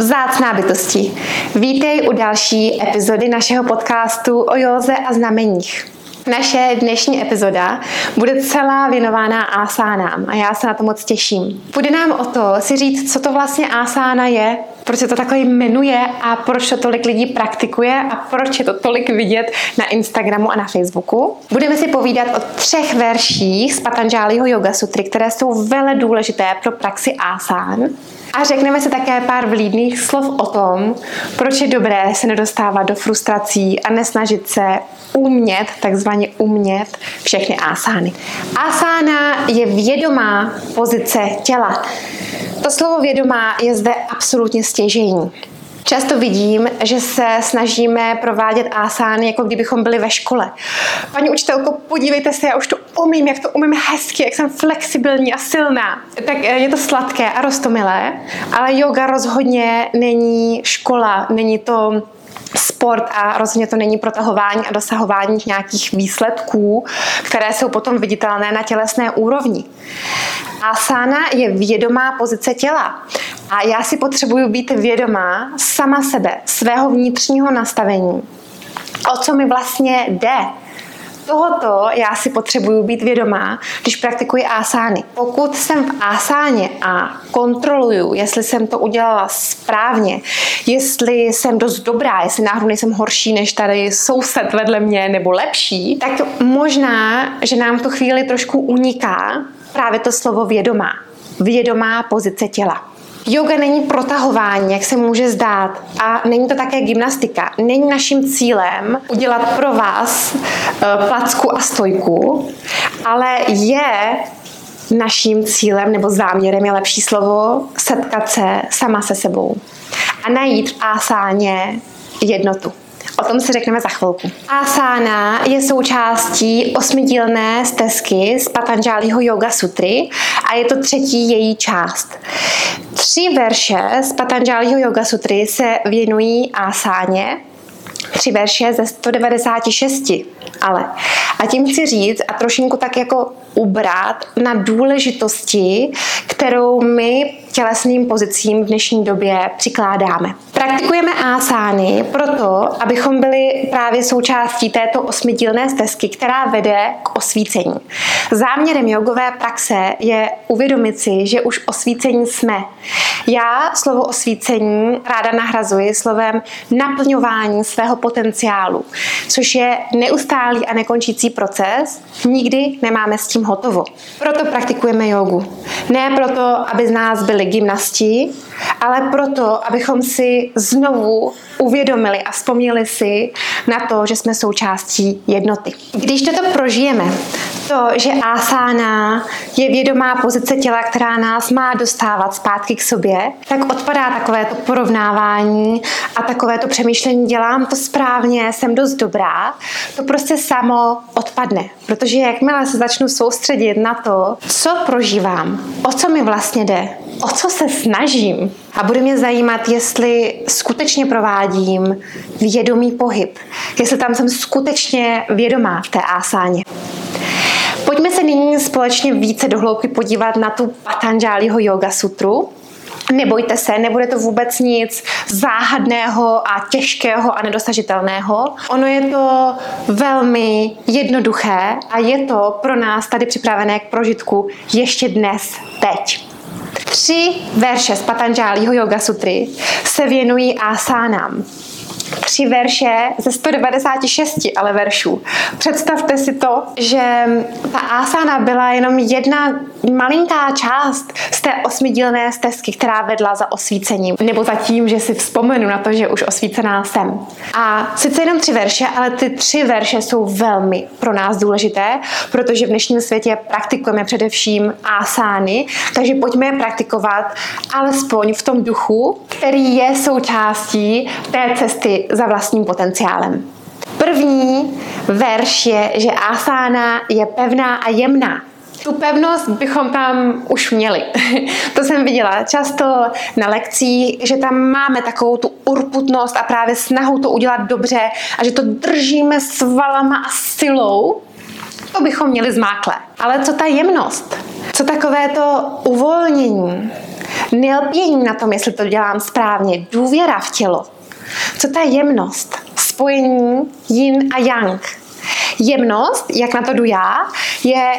Vzácná bytosti. Vítej u další epizody našeho podcastu o józe a znameních. Naše dnešní epizoda bude celá věnována asánám a já se na to moc těším. Půjde nám o to si říct, co to vlastně asána je, proč se to takhle jmenuje a proč to tolik lidí praktikuje a proč je to tolik vidět na Instagramu a na Facebooku. Budeme si povídat o třech verších z Patanžáliho Yoga Sutry, které jsou vele důležité pro praxi asán. A řekneme si také pár vlídných slov o tom, proč je dobré se nedostávat do frustrací a nesnažit se umět, takzvaně umět všechny asány. Asána je vědomá pozice těla. To slovo vědomá je zde absolutně stěžení. Často vidím, že se snažíme provádět asány, jako kdybychom byli ve škole. Paní učitelko, podívejte se, já už to umím, jak to umím hezky, jak jsem flexibilní a silná. Tak je to sladké a rostomilé, ale yoga rozhodně není škola, není to sport a rozhodně to není protahování a dosahování nějakých výsledků, které jsou potom viditelné na tělesné úrovni. Asana je vědomá pozice těla. A já si potřebuju být vědomá sama sebe, svého vnitřního nastavení. O co mi vlastně jde? Tohoto já si potřebuju být vědomá, když praktikuji asány. Pokud jsem v asáně a kontroluju, jestli jsem to udělala správně, jestli jsem dost dobrá, jestli náhodou nejsem horší než tady soused vedle mě nebo lepší, tak možná, že nám tu chvíli trošku uniká právě to slovo vědomá. Vědomá pozice těla. Yoga není protahování, jak se může zdát, a není to také gymnastika. Není naším cílem udělat pro vás placku a stojku, ale je naším cílem nebo záměrem je lepší slovo setkat se sama se sebou a najít v asáně jednotu. O tom si řekneme za chvilku. Asana je součástí osmidílné stezky z Patanžálího Yoga Sutry a je to třetí její část. Tři verše z Patanžálího Yoga Sutry se věnují asáně, tři verše ze 196, ale. A tím chci říct a trošinku tak jako ubrat na důležitosti, kterou my tělesným pozicím v dnešní době přikládáme. Praktikujeme asány proto, abychom byli právě součástí této osmidílné stezky, která vede k osvícení. Záměrem jogové praxe je uvědomit si, že už osvícení jsme. Já slovo osvícení ráda nahrazuji slovem naplňování svého potenciálu, což je neustálý a nekončící proces. Nikdy nemáme s tím hotovo. Proto praktikujeme jogu. Ne proto, aby z nás byli gymnasti, ale proto, abychom si znovu uvědomili a vzpomněli si na to, že jsme součástí jednoty. Když toto prožijeme, to, že asána je vědomá pozice těla, která nás má dostávat zpátky k sobě, tak odpadá takové to porovnávání a takové to přemýšlení, dělám to správně, jsem dost dobrá, to prostě samo odpadne. Protože jakmile se začnu soustředit na to, co prožívám, o co mi vlastně jde, o co se snažím, a bude mě zajímat, jestli skutečně provádím vědomý pohyb, jestli tam jsem skutečně vědomá v té ásáně. Pojďme se nyní společně více dohloubky podívat na tu Patanžáliho yoga sutru. Nebojte se, nebude to vůbec nic záhadného a těžkého a nedosažitelného. Ono je to velmi jednoduché a je to pro nás tady připravené k prožitku ještě dnes, teď. Tři verše z Patanžálího Yoga Sutry se věnují asánám tři verše ze 196 ale veršů. Představte si to, že ta asana byla jenom jedna malinká část z té osmidílné stezky, která vedla za osvícením, nebo za tím, že si vzpomenu na to, že už osvícená jsem. A sice jenom tři verše, ale ty tři verše jsou velmi pro nás důležité, protože v dnešním světě praktikujeme především asány, takže pojďme je praktikovat alespoň v tom duchu, který je součástí té cesty za vlastním potenciálem. První verš je, že asána je pevná a jemná. Tu pevnost bychom tam už měli. to jsem viděla často na lekcích, že tam máme takovou tu urputnost a právě snahu to udělat dobře a že to držíme svalama a silou. To bychom měli zmákle. Ale co ta jemnost? Co takové to uvolnění? nelpění na tom, jestli to dělám správně, důvěra v tělo. Co ta jemnost? Spojení yin a yang. Jemnost, jak na to jdu já, je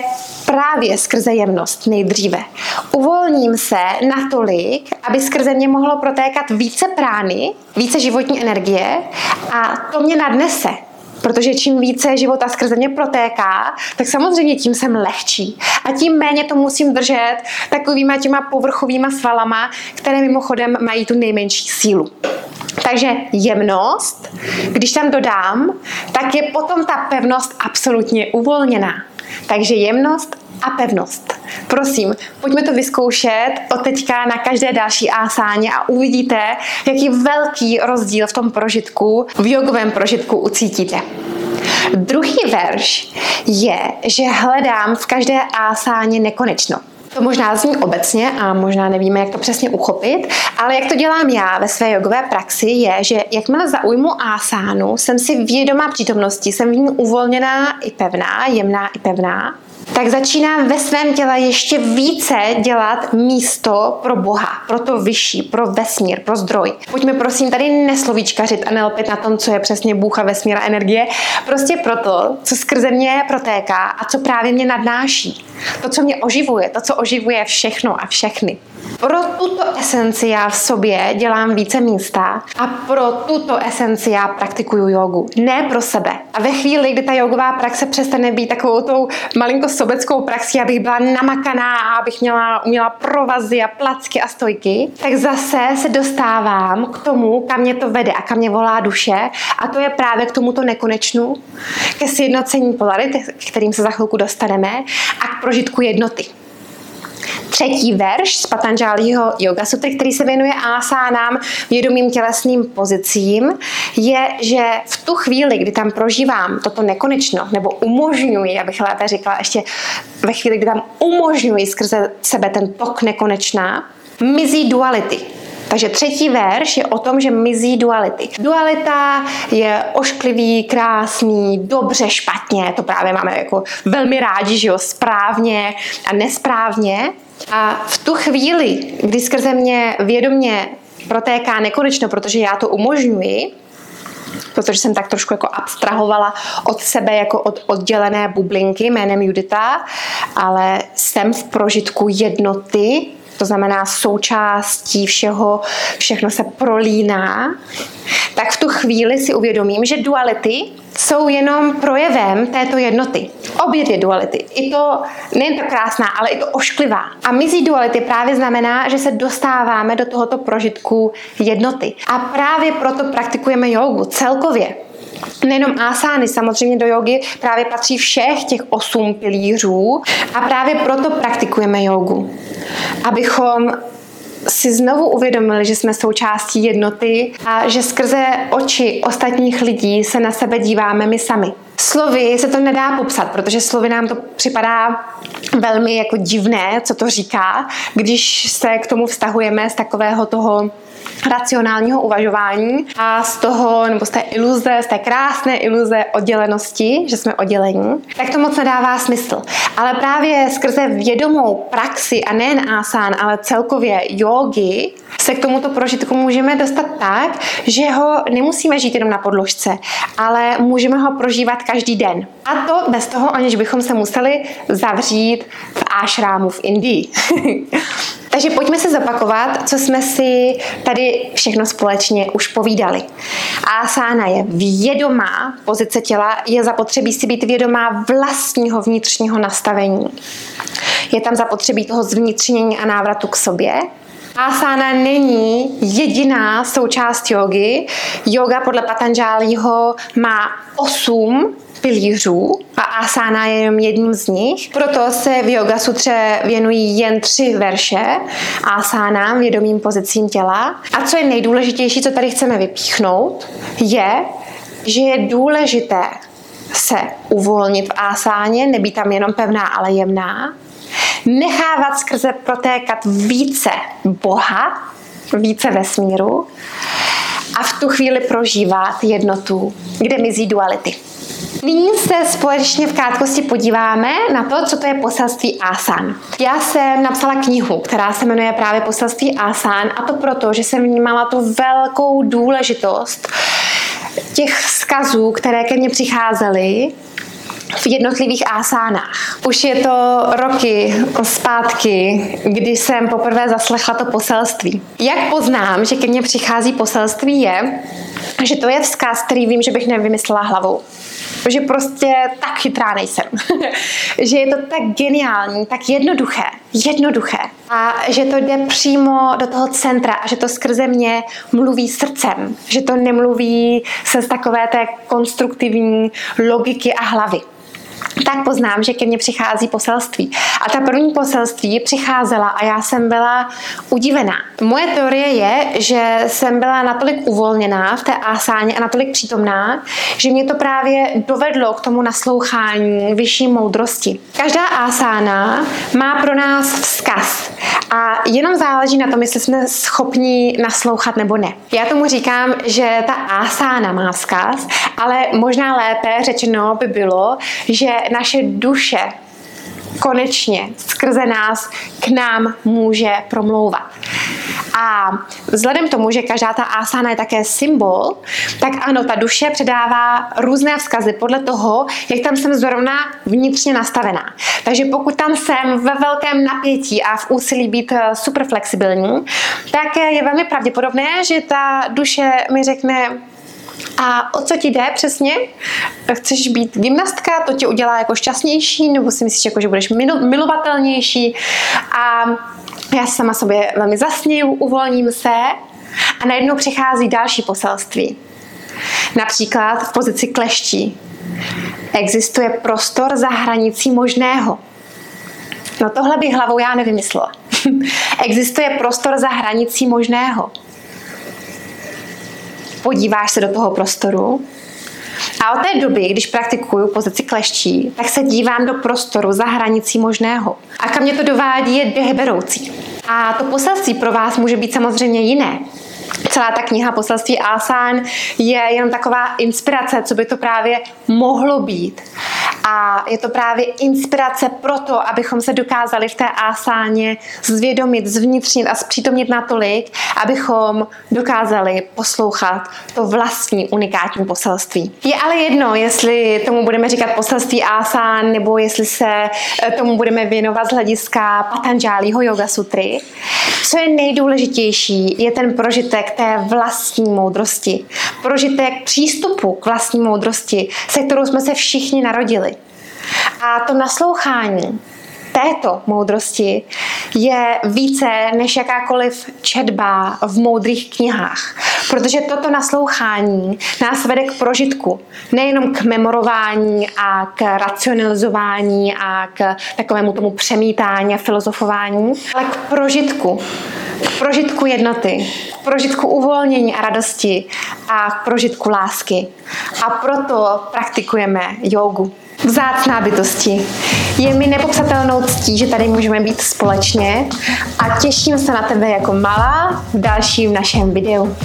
právě skrze jemnost nejdříve. Uvolním se natolik, aby skrze mě mohlo protékat více prány, více životní energie a to mě nadnese. Protože čím více života skrze mě protéká, tak samozřejmě tím jsem lehčí. A tím méně to musím držet takovýma těma povrchovýma svalama, které mimochodem mají tu nejmenší sílu. Takže jemnost, když tam dodám, tak je potom ta pevnost absolutně uvolněná. Takže jemnost a pevnost. Prosím, pojďme to vyzkoušet od teďka na každé další ásáně a uvidíte, jaký velký rozdíl v tom prožitku, v jogovém prožitku ucítíte. Druhý verš je, že hledám v každé ásáně nekonečno. To možná zní obecně a možná nevíme, jak to přesně uchopit, ale jak to dělám já ve své jogové praxi je, že jakmile zaujmu asánu, jsem si vědomá přítomnosti, jsem v ní uvolněná i pevná, jemná i pevná tak začínám ve svém těle ještě více dělat místo pro Boha, pro to vyšší, pro vesmír, pro zdroj. Pojďme prosím tady neslovíčkařit a nelpit na tom, co je přesně Bůh a vesmír a energie, prostě proto, co skrze mě protéká a co právě mě nadnáší. To, co mě oživuje, to, co oživuje všechno a všechny. Pro tuto esenci já v sobě dělám více místa a pro tuto esenci já praktikuju jogu. Ne pro sebe. A ve chvíli, kdy ta jogová praxe přestane být takovou tou malinko sobeckou praxí, abych byla namakaná a abych měla, uměla provazy a placky a stojky, tak zase se dostávám k tomu, kam mě to vede a kam mě volá duše a to je právě k tomuto nekonečnu, ke sjednocení polarity, kterým se za chvilku dostaneme a prožitku jednoty třetí verš z Patanžálího Yoga Sutry, který se věnuje asánám, vědomým tělesným pozicím, je, že v tu chvíli, kdy tam prožívám toto nekonečno, nebo umožňuji, abych lépe řekla, ještě ve chvíli, kdy tam umožňuji skrze sebe ten tok nekonečná, mizí duality. Takže třetí verš je o tom, že mizí duality. Dualita je ošklivý, krásný, dobře, špatně, to právě máme jako velmi rádi, že jo, správně a nesprávně. A v tu chvíli, kdy skrze mě vědomě protéká nekonečno, protože já to umožňuji, protože jsem tak trošku jako abstrahovala od sebe jako od oddělené bublinky jménem Judita, ale jsem v prožitku jednoty to znamená součástí všeho, všechno se prolíná, tak v tu chvíli si uvědomím, že duality jsou jenom projevem této jednoty. Obě dvě duality. I to, nejen to krásná, ale i to ošklivá. A mizí duality právě znamená, že se dostáváme do tohoto prožitku jednoty. A právě proto praktikujeme jogu celkově nejenom asány, samozřejmě do jogy právě patří všech těch osm pilířů a právě proto praktikujeme jogu. Abychom si znovu uvědomili, že jsme součástí jednoty a že skrze oči ostatních lidí se na sebe díváme my sami. Slovy se to nedá popsat, protože slovy nám to připadá velmi jako divné, co to říká, když se k tomu vztahujeme z takového toho racionálního uvažování a z toho, nebo z té iluze, z té krásné iluze oddělenosti, že jsme oddělení, tak to moc nedává smysl. Ale právě skrze vědomou praxi a nejen asán, ale celkově jogi, se k tomuto prožitku můžeme dostat tak, že ho nemusíme žít jenom na podložce, ale můžeme ho prožívat každý den. A to bez toho, aniž bychom se museli zavřít v ášrámu v Indii. Takže pojďme se zopakovat, co jsme si tady všechno společně už povídali. Asána je vědomá pozice těla, je zapotřebí si být vědomá vlastního vnitřního nastavení. Je tam zapotřebí toho zvnitřnění a návratu k sobě. Asána není jediná součást jogy. Yoga podle Patanžálího má osm pilířů a asána je jenom jedním z nich. Proto se v Yoga Sutře věnují jen tři verše asánám, vědomým pozicím těla. A co je nejdůležitější, co tady chceme vypíchnout, je, že je důležité se uvolnit v asáně, nebýt tam jenom pevná, ale jemná, nechávat skrze protékat více Boha, více vesmíru a v tu chvíli prožívat jednotu, kde mizí duality. Nyní se společně v krátkosti podíváme na to, co to je poselství Asan. Já jsem napsala knihu, která se jmenuje právě Poselství Asan a to proto, že jsem vnímala tu velkou důležitost těch vzkazů, které ke mně přicházely v jednotlivých asánách. Už je to roky zpátky, kdy jsem poprvé zaslechla to poselství. Jak poznám, že ke mně přichází poselství je, že to je vzkaz, který vím, že bych nevymyslela hlavou že prostě tak chytrá nejsem. že je to tak geniální, tak jednoduché, jednoduché. A že to jde přímo do toho centra a že to skrze mě mluví srdcem. Že to nemluví se z takové té konstruktivní logiky a hlavy tak poznám, že ke mně přichází poselství. A ta první poselství přicházela a já jsem byla udivená. Moje teorie je, že jsem byla natolik uvolněná v té asáně a natolik přítomná, že mě to právě dovedlo k tomu naslouchání vyšší moudrosti. Každá asána má pro nás vzkaz a jenom záleží na tom, jestli jsme schopni naslouchat nebo ne. Já tomu říkám, že ta asána má vzkaz, ale možná lépe řečeno by bylo, že naše duše konečně skrze nás k nám může promlouvat. A vzhledem k tomu, že každá ta asana je také symbol, tak ano, ta duše předává různé vzkazy podle toho, jak tam jsem zrovna vnitřně nastavená. Takže pokud tam jsem ve velkém napětí a v úsilí být eh, super flexibilní, tak je velmi pravděpodobné, že ta duše mi řekne, a o co ti jde přesně? Chceš být gymnastka, to tě udělá jako šťastnější, nebo si myslíš, jako, že budeš milovatelnější? A já sama sobě velmi zasněju, uvolním se a najednou přichází další poselství. Například v pozici kleští. Existuje prostor za hranicí možného. No tohle bych hlavou já nevymyslela. Existuje prostor za hranicí možného podíváš se do toho prostoru a od té doby, když praktikuju pozici kleští, tak se dívám do prostoru za hranicí možného. A kam mě to dovádí je deheberoucí. A to poselství pro vás může být samozřejmě jiné celá ta kniha Poselství Asán je jenom taková inspirace, co by to právě mohlo být. A je to právě inspirace pro to, abychom se dokázali v té asáně zvědomit, zvnitřnit a zpřítomnit natolik, abychom dokázali poslouchat to vlastní unikátní poselství. Je ale jedno, jestli tomu budeme říkat poselství asán, nebo jestli se eh, tomu budeme věnovat z hlediska Patanžálího yoga sutry. Co je nejdůležitější, je ten prožitek té vlastní moudrosti. Prožitek přístupu k vlastní moudrosti, se kterou jsme se všichni narodili. A to naslouchání této moudrosti je více než jakákoliv četba v moudrých knihách. Protože toto naslouchání nás vede k prožitku. Nejenom k memorování a k racionalizování a k takovému tomu přemítání a filozofování, ale k prožitku. Prožitku jednoty, prožitku uvolnění a radosti a prožitku lásky. A proto praktikujeme jogu. Vzácná bytosti. Je mi nepopsatelnou ctí, že tady můžeme být společně a těším se na tebe jako malá v dalším našem videu.